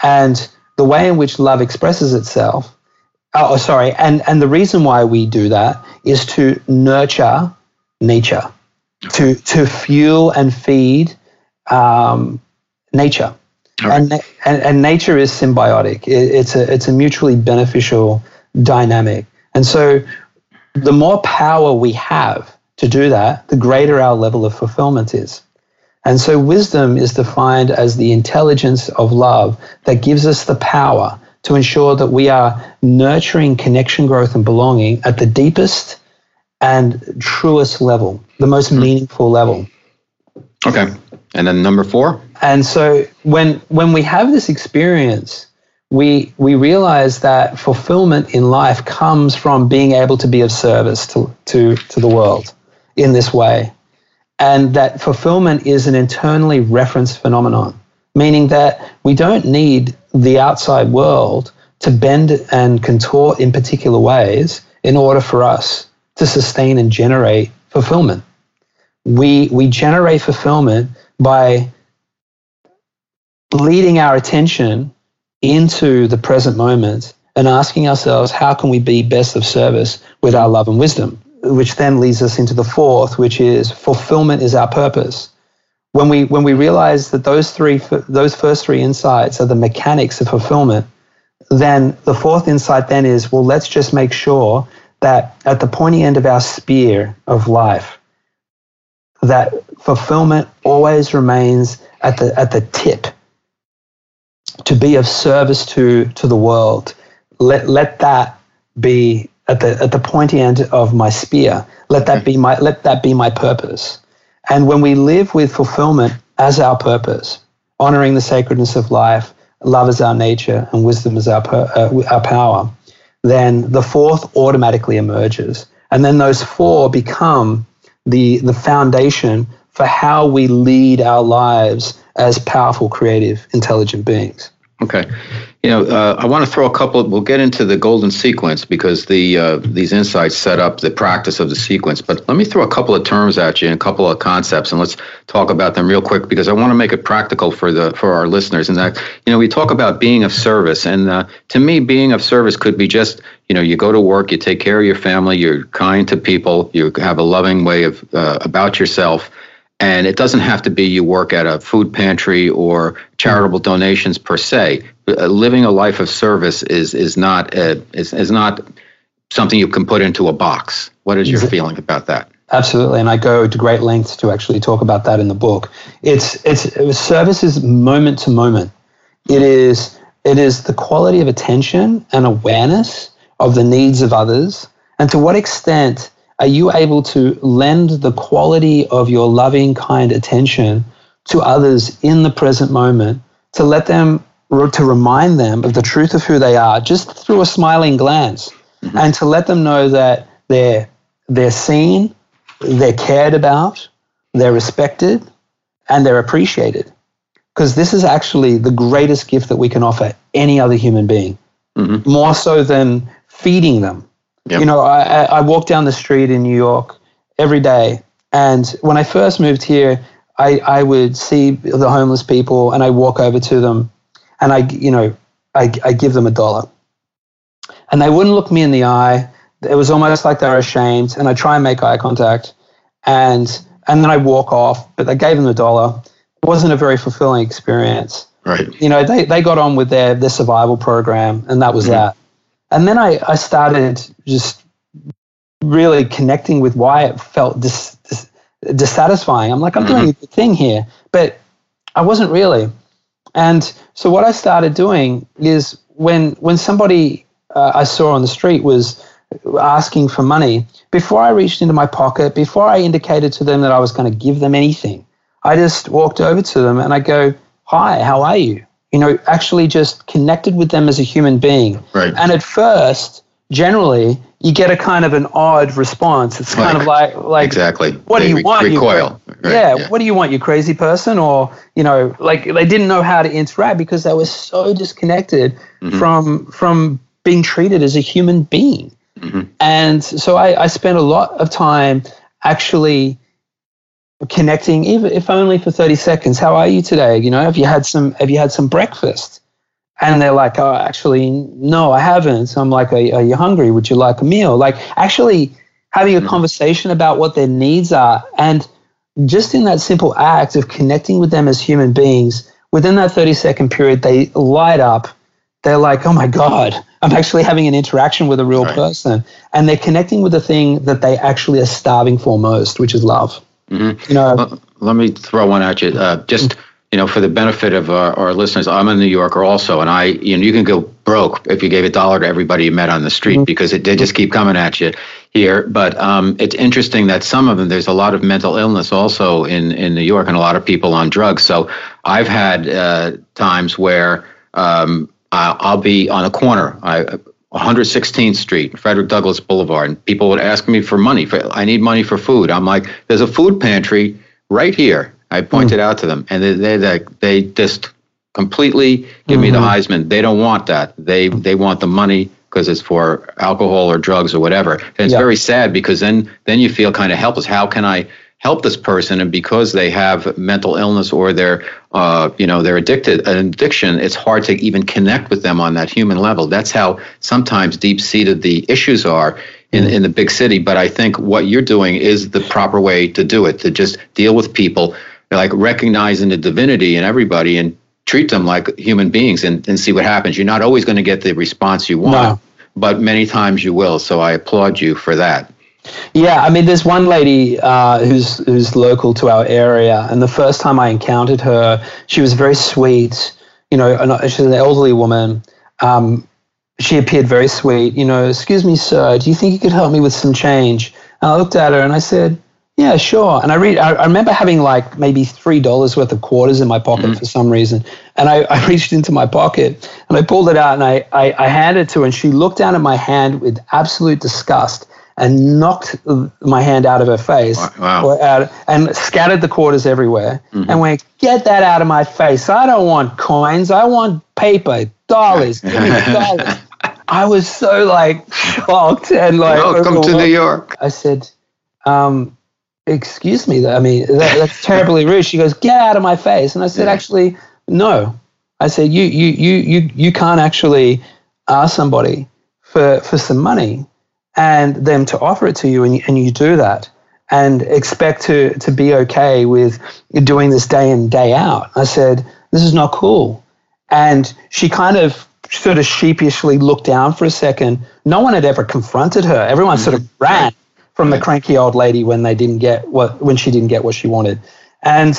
and the way in which love expresses itself. Oh, sorry, and and the reason why we do that is to nurture nature, to to fuel and feed um, nature. Right. And, and, and nature is symbiotic. It, it's a it's a mutually beneficial dynamic. And so, the more power we have to do that, the greater our level of fulfillment is. And so, wisdom is defined as the intelligence of love that gives us the power to ensure that we are nurturing connection, growth, and belonging at the deepest and truest level, the most mm. meaningful level. Okay. And then number four? And so when when we have this experience, we we realize that fulfillment in life comes from being able to be of service to, to, to the world in this way. And that fulfillment is an internally referenced phenomenon, meaning that we don't need the outside world to bend and contort in particular ways in order for us to sustain and generate fulfillment. We, we generate fulfillment by leading our attention into the present moment and asking ourselves, how can we be best of service with our love and wisdom? Which then leads us into the fourth, which is fulfillment is our purpose. When we when we realize that those three those first three insights are the mechanics of fulfillment, then the fourth insight then is well, let's just make sure that at the pointy end of our spear of life, that fulfillment always remains at the at the tip to be of service to to the world let let that be at the at the pointy end of my spear. Let that mm-hmm. be my let that be my purpose. And when we live with fulfillment as our purpose, honoring the sacredness of life, love is our nature, and wisdom is our uh, our power, then the fourth automatically emerges, and then those four become the the foundation for how we lead our lives as powerful, creative, intelligent beings. Okay. You know, uh, I want to throw a couple. We'll get into the golden sequence because the uh, these insights set up the practice of the sequence. But let me throw a couple of terms at you and a couple of concepts, and let's talk about them real quick because I want to make it practical for the for our listeners. And that you know, we talk about being of service, and uh, to me, being of service could be just you know, you go to work, you take care of your family, you're kind to people, you have a loving way of uh, about yourself and it doesn't have to be you work at a food pantry or charitable donations per se. Uh, living a life of service is is not a, is, is not something you can put into a box. What is your feeling about that? Absolutely, and I go to great lengths to actually talk about that in the book. It's it's service is moment to moment. It is it is the quality of attention and awareness of the needs of others, and to what extent are you able to lend the quality of your loving, kind attention to others in the present moment to let them, to remind them of the truth of who they are just through a smiling glance mm-hmm. and to let them know that they're, they're seen, they're cared about, they're respected, and they're appreciated? Because this is actually the greatest gift that we can offer any other human being, mm-hmm. more so than feeding them Yep. You know, I, I walk down the street in New York every day. And when I first moved here, I, I would see the homeless people and I walk over to them and I, you know, I, I give them a dollar. And they wouldn't look me in the eye. It was almost like they were ashamed. And I try and make eye contact. And, and then I walk off, but I gave them the dollar. It wasn't a very fulfilling experience. Right. You know, they, they got on with their, their survival program and that was mm-hmm. that. And then I, I started just really connecting with why it felt dis, dis, dissatisfying. I'm like, I'm doing mm-hmm. a good thing here, but I wasn't really. And so what I started doing is when when somebody uh, I saw on the street was asking for money, before I reached into my pocket, before I indicated to them that I was going to give them anything, I just walked over to them and I go, "Hi, how are you?" you know, actually just connected with them as a human being. Right. And at first, generally, you get a kind of an odd response. It's kind of like, like exactly. What they do you want? Recoil. Right. yeah, yeah, What do you want? You crazy person, or you know, like they didn't know how to interact because they were so disconnected mm-hmm. from from being treated as a human being. Mm-hmm. And so I, I spent a lot of time actually connecting, even if only for 30 seconds. How are you today? You know, have you had some have you had some breakfast? And they're like, oh, actually, no, I haven't. So I'm like, are, are you hungry? Would you like a meal? Like, actually having a mm. conversation about what their needs are. And just in that simple act of connecting with them as human beings, within that 30 second period, they light up. They're like, oh my God, I'm actually having an interaction with a real right. person. And they're connecting with the thing that they actually are starving for most, which is love. Mm-hmm. You know, well, let me throw one at you. Uh, just you know, for the benefit of our, our, listeners, I'm a New Yorker also, and I, you know, you can go broke if you gave a dollar to everybody you met on the street mm-hmm. because it, they just keep coming at you here. But um, it's interesting that some of them, there's a lot of mental illness also in in New York, and a lot of people on drugs. So I've had uh, times where um, I'll, I'll be on a corner. I 116th Street, Frederick Douglass Boulevard, and people would ask me for money. For, I need money for food. I'm like, there's a food pantry right here. I pointed mm. out to them, and they they they, they just completely give mm-hmm. me the mm-hmm. Heisman. They don't want that. They they want the money because it's for alcohol or drugs or whatever. And it's very sad because then then you feel kind of helpless. How can I help this person and because they have mental illness or they're uh, you know they're addicted an addiction it's hard to even connect with them on that human level that's how sometimes deep seated the issues are in, in the big city but i think what you're doing is the proper way to do it to just deal with people like recognizing the divinity in everybody and treat them like human beings and, and see what happens you're not always going to get the response you want no. but many times you will so i applaud you for that yeah, I mean, there's one lady uh, who's who's local to our area, and the first time I encountered her, she was very sweet. You know, she's an elderly woman. Um, she appeared very sweet. You know, excuse me, sir, do you think you could help me with some change? And I looked at her and I said, yeah, sure. And I read. I, I remember having like maybe three dollars worth of quarters in my pocket mm-hmm. for some reason, and I, I, [laughs] reached into my pocket and I pulled it out and I, I, I handed it to her, and she looked down at my hand with absolute disgust and knocked my hand out of her face wow. out, and scattered the quarters everywhere mm-hmm. and went, Get that out of my face. I don't want coins. I want paper, dollars. Give me [laughs] dollars. I was so like shocked and like, Welcome to New York. I said, um, Excuse me. I mean, that, that's [laughs] terribly rude. She goes, Get out of my face. And I said, yeah. Actually, no. I said, You, you, you, you, you can't actually ask somebody for, for some money and them to offer it to you, and you, and you do that and expect to, to be okay with doing this day in, day out. I said, This is not cool. And she kind of sort of sheepishly looked down for a second. No one had ever confronted her. Everyone sort of mm-hmm. ran from the cranky old lady when they didn't get what when she didn't get what she wanted. And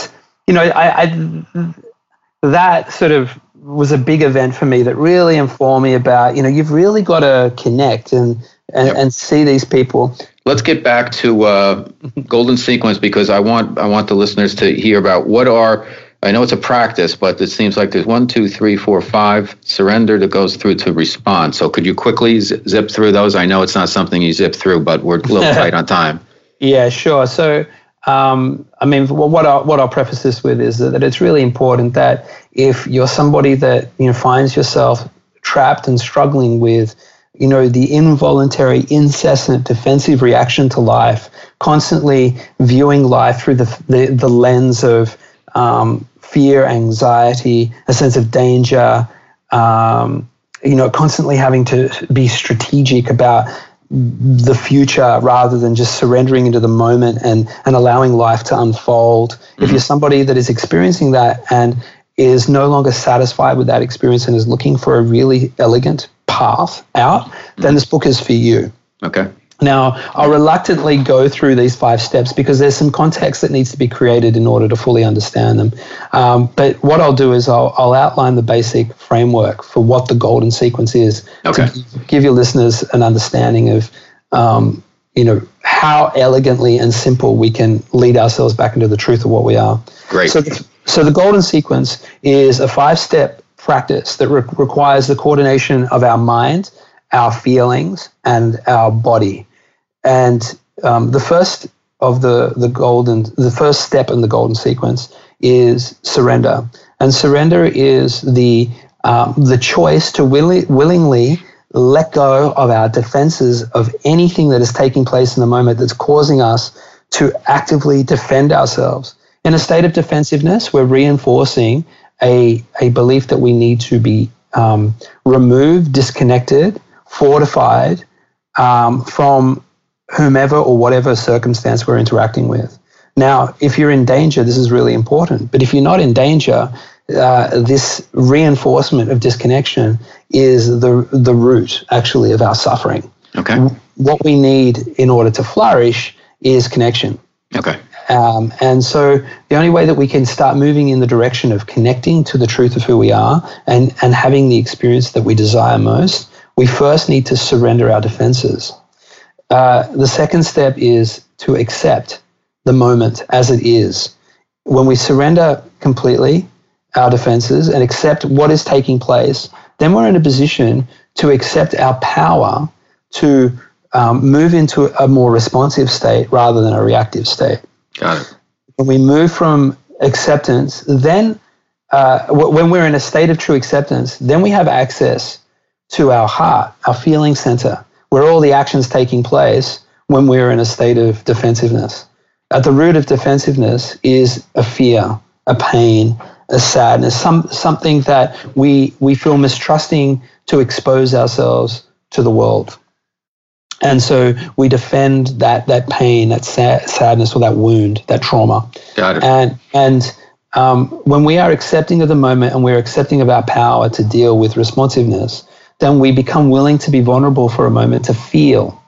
you know, I, I that sort of was a big event for me that really informed me about you know you've really got to connect and and, yep. and see these people. Let's get back to uh, golden sequence because I want I want the listeners to hear about what are I know it's a practice, but it seems like there's one, two, three, four, five surrender that goes through to response. So could you quickly zip through those? I know it's not something you zip through, but we're a [laughs] little tight on time. Yeah, sure. So um, I mean, what I'll, what I'll preface this with is that, that it's really important that if you're somebody that you know finds yourself trapped and struggling with you know, the involuntary, incessant defensive reaction to life, constantly viewing life through the, the, the lens of um, fear, anxiety, a sense of danger, um, you know, constantly having to be strategic about the future rather than just surrendering into the moment and, and allowing life to unfold. Mm-hmm. If you're somebody that is experiencing that and is no longer satisfied with that experience and is looking for a really elegant path out, then this book is for you. Okay. Now, I'll reluctantly go through these five steps because there's some context that needs to be created in order to fully understand them. Um, but what I'll do is I'll, I'll, outline the basic framework for what the golden sequence is okay. to give your listeners an understanding of, um, you know, how elegantly and simple we can lead ourselves back into the truth of what we are. Great. So, so the golden sequence is a five-step practice that re- requires the coordination of our mind, our feelings, and our body. And um, the first of the, the golden, the first step in the golden sequence is surrender. And surrender is the, um, the choice to willi- willingly let go of our defenses of anything that is taking place in the moment that's causing us to actively defend ourselves. In a state of defensiveness, we're reinforcing a, a belief that we need to be um, removed, disconnected, fortified um, from whomever or whatever circumstance we're interacting with. Now, if you're in danger, this is really important. But if you're not in danger, uh, this reinforcement of disconnection is the the root actually of our suffering. Okay. What we need in order to flourish is connection. Okay. Um, and so the only way that we can start moving in the direction of connecting to the truth of who we are and, and having the experience that we desire most, we first need to surrender our defenses. Uh, the second step is to accept the moment as it is. When we surrender completely our defenses and accept what is taking place, then we're in a position to accept our power to um, move into a more responsive state rather than a reactive state. Got it. When we move from acceptance, then uh, when we're in a state of true acceptance, then we have access to our heart, our feeling center, where all the actions taking place when we're in a state of defensiveness. at the root of defensiveness is a fear, a pain, a sadness, some something that we we feel mistrusting to expose ourselves to the world. And so we defend that that pain, that sad, sadness, or that wound, that trauma. Got it. And and um, when we are accepting of the moment and we're accepting of our power to deal with responsiveness, then we become willing to be vulnerable for a moment to feel.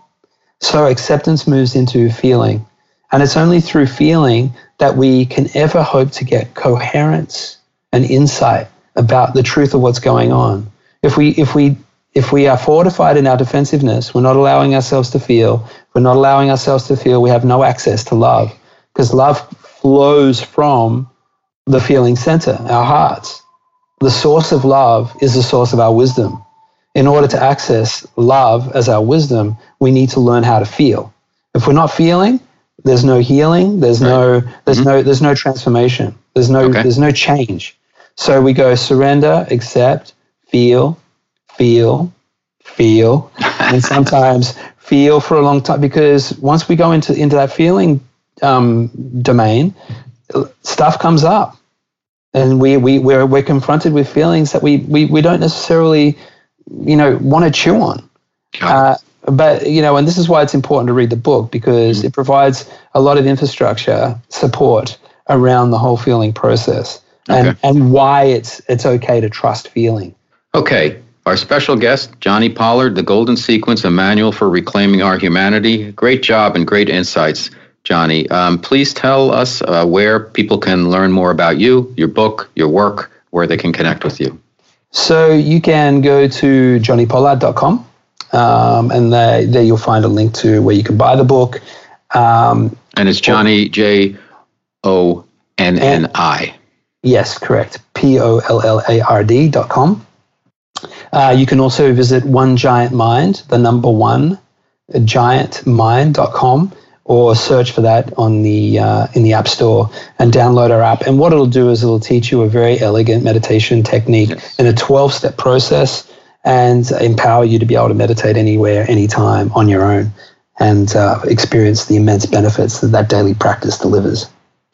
So acceptance moves into feeling. And it's only through feeling that we can ever hope to get coherence and insight about the truth of what's going on. If we, if we, if we are fortified in our defensiveness, we're not allowing ourselves to feel, we're not allowing ourselves to feel, we have no access to love because love flows from the feeling center, our hearts. The source of love is the source of our wisdom. In order to access love as our wisdom, we need to learn how to feel. If we're not feeling, there's no healing, there's right. no there's mm-hmm. no there's no transformation. There's no okay. there's no change. So we go surrender, accept, feel, feel, feel, [laughs] and sometimes feel for a long time because once we go into into that feeling um, domain, stuff comes up and we, we, we're, we're confronted with feelings that we, we, we don't necessarily, you know, want to chew on. Uh, but, you know, and this is why it's important to read the book because mm. it provides a lot of infrastructure support around the whole feeling process and, okay. and why it's, it's okay to trust feeling. Okay. Our special guest, Jonni Pollard, The Golden Sequence, a manual for reclaiming our humanity. Great job and great insights. Jonni. Um, please tell us uh, where people can learn more about you, your book, your work, where they can connect with you. So you can go to jonnipollard.com um, and there, there, you'll find a link to where you can buy the book. Um, and it's Jonni J O N N I. Yes, correct. P O L L A R D dot com. Uh, you can also visit One Giant Mind, the number one, giantmind.com or search for that on the uh, in the App Store and download our app. And what it'll do is it'll teach you a very elegant meditation technique yes. in a 12 step process and empower you to be able to meditate anywhere, anytime on your own and uh, experience the immense benefits that that daily practice delivers.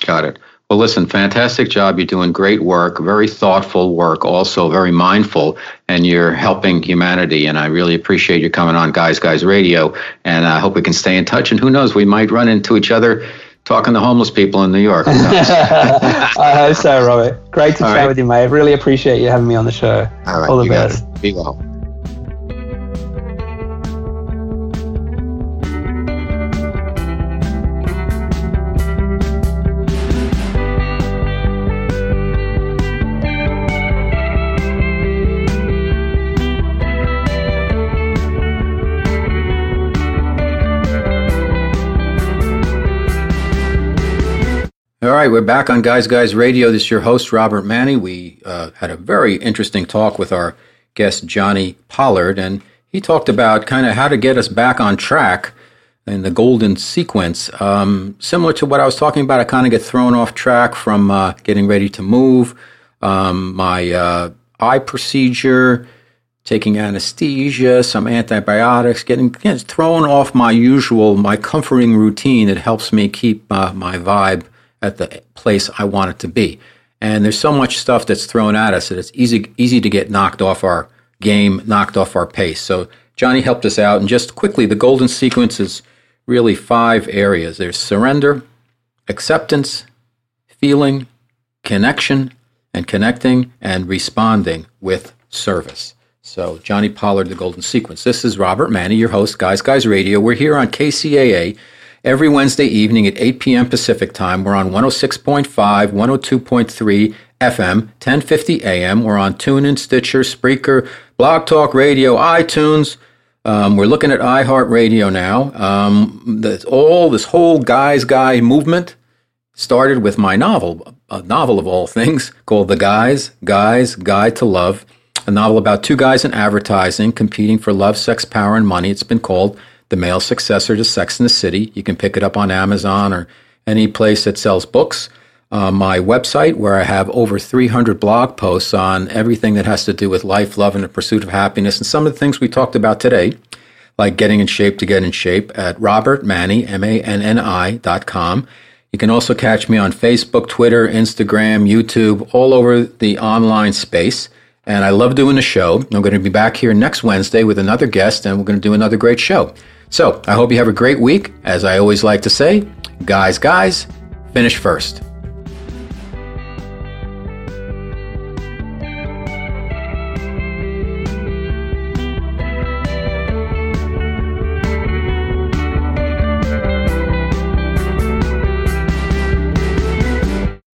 Got it. Well, listen, fantastic job. You're doing great work, very thoughtful work, also very mindful, and you're helping humanity. And I really appreciate you coming on Guys Guys Radio. And I hope we can stay in touch. And who knows, we might run into each other talking to homeless people in New York. [laughs] [laughs] I hope so, Robert. Great to All chat right. with you, mate. Really appreciate you having me on the show. All right. All the best. Be well. Right, we're back on Guys Guys Radio. This is your host, Robert Manni. We uh, had a very interesting talk with our guest, Jonni Pollard, and he talked about kind of how to get us back on track in the golden sequence. Um, similar to what I was talking about, I kind of get thrown off track from uh, getting ready to move, um, my uh, eye procedure, taking anesthesia, some antibiotics, getting, getting, thrown off my usual, my comforting routine that helps me keep uh, my vibe at the place I want it to be. And there's so much stuff that's thrown at us that it's easy easy to get knocked off our game, knocked off our pace. So Jonni helped us out. And just quickly, the golden sequence is really five areas. There's surrender, acceptance, feeling, connection, and connecting and responding with service. So, Jonni Pollard, the Golden Sequence. This is Robert Manni, your host, Guys Guys Radio. We're here on KCAA every Wednesday evening at 8 p.m. Pacific Time. We're on 106.5, 102.3 FM, 1050 AM. We're on TuneIn, Stitcher, Spreaker, Blog Talk Radio, iTunes. Um, we're looking at iHeartRadio now. Um, all this whole guys guy movement started with my novel, a novel of all things called The Guys Guys Guide to Love, a novel about two guys in advertising competing for love, sex, power, and money. It's been called the male successor to Sex in the City. You can pick it up on Amazon or any place that sells books. Uh, my website, where I have over 300 blog posts on everything that has to do with life, love, and the pursuit of happiness, and some of the things we talked about today, like getting in shape to get in shape, at RobertManni M A N N I dot com. You can also catch me on Facebook, Twitter, Instagram, YouTube, all over the online space. And I love doing the show. I'm going to be back here next Wednesday with another guest, and we're going to do another great show. So I hope you have a great week. As I always like to say, guys, guys, finish first.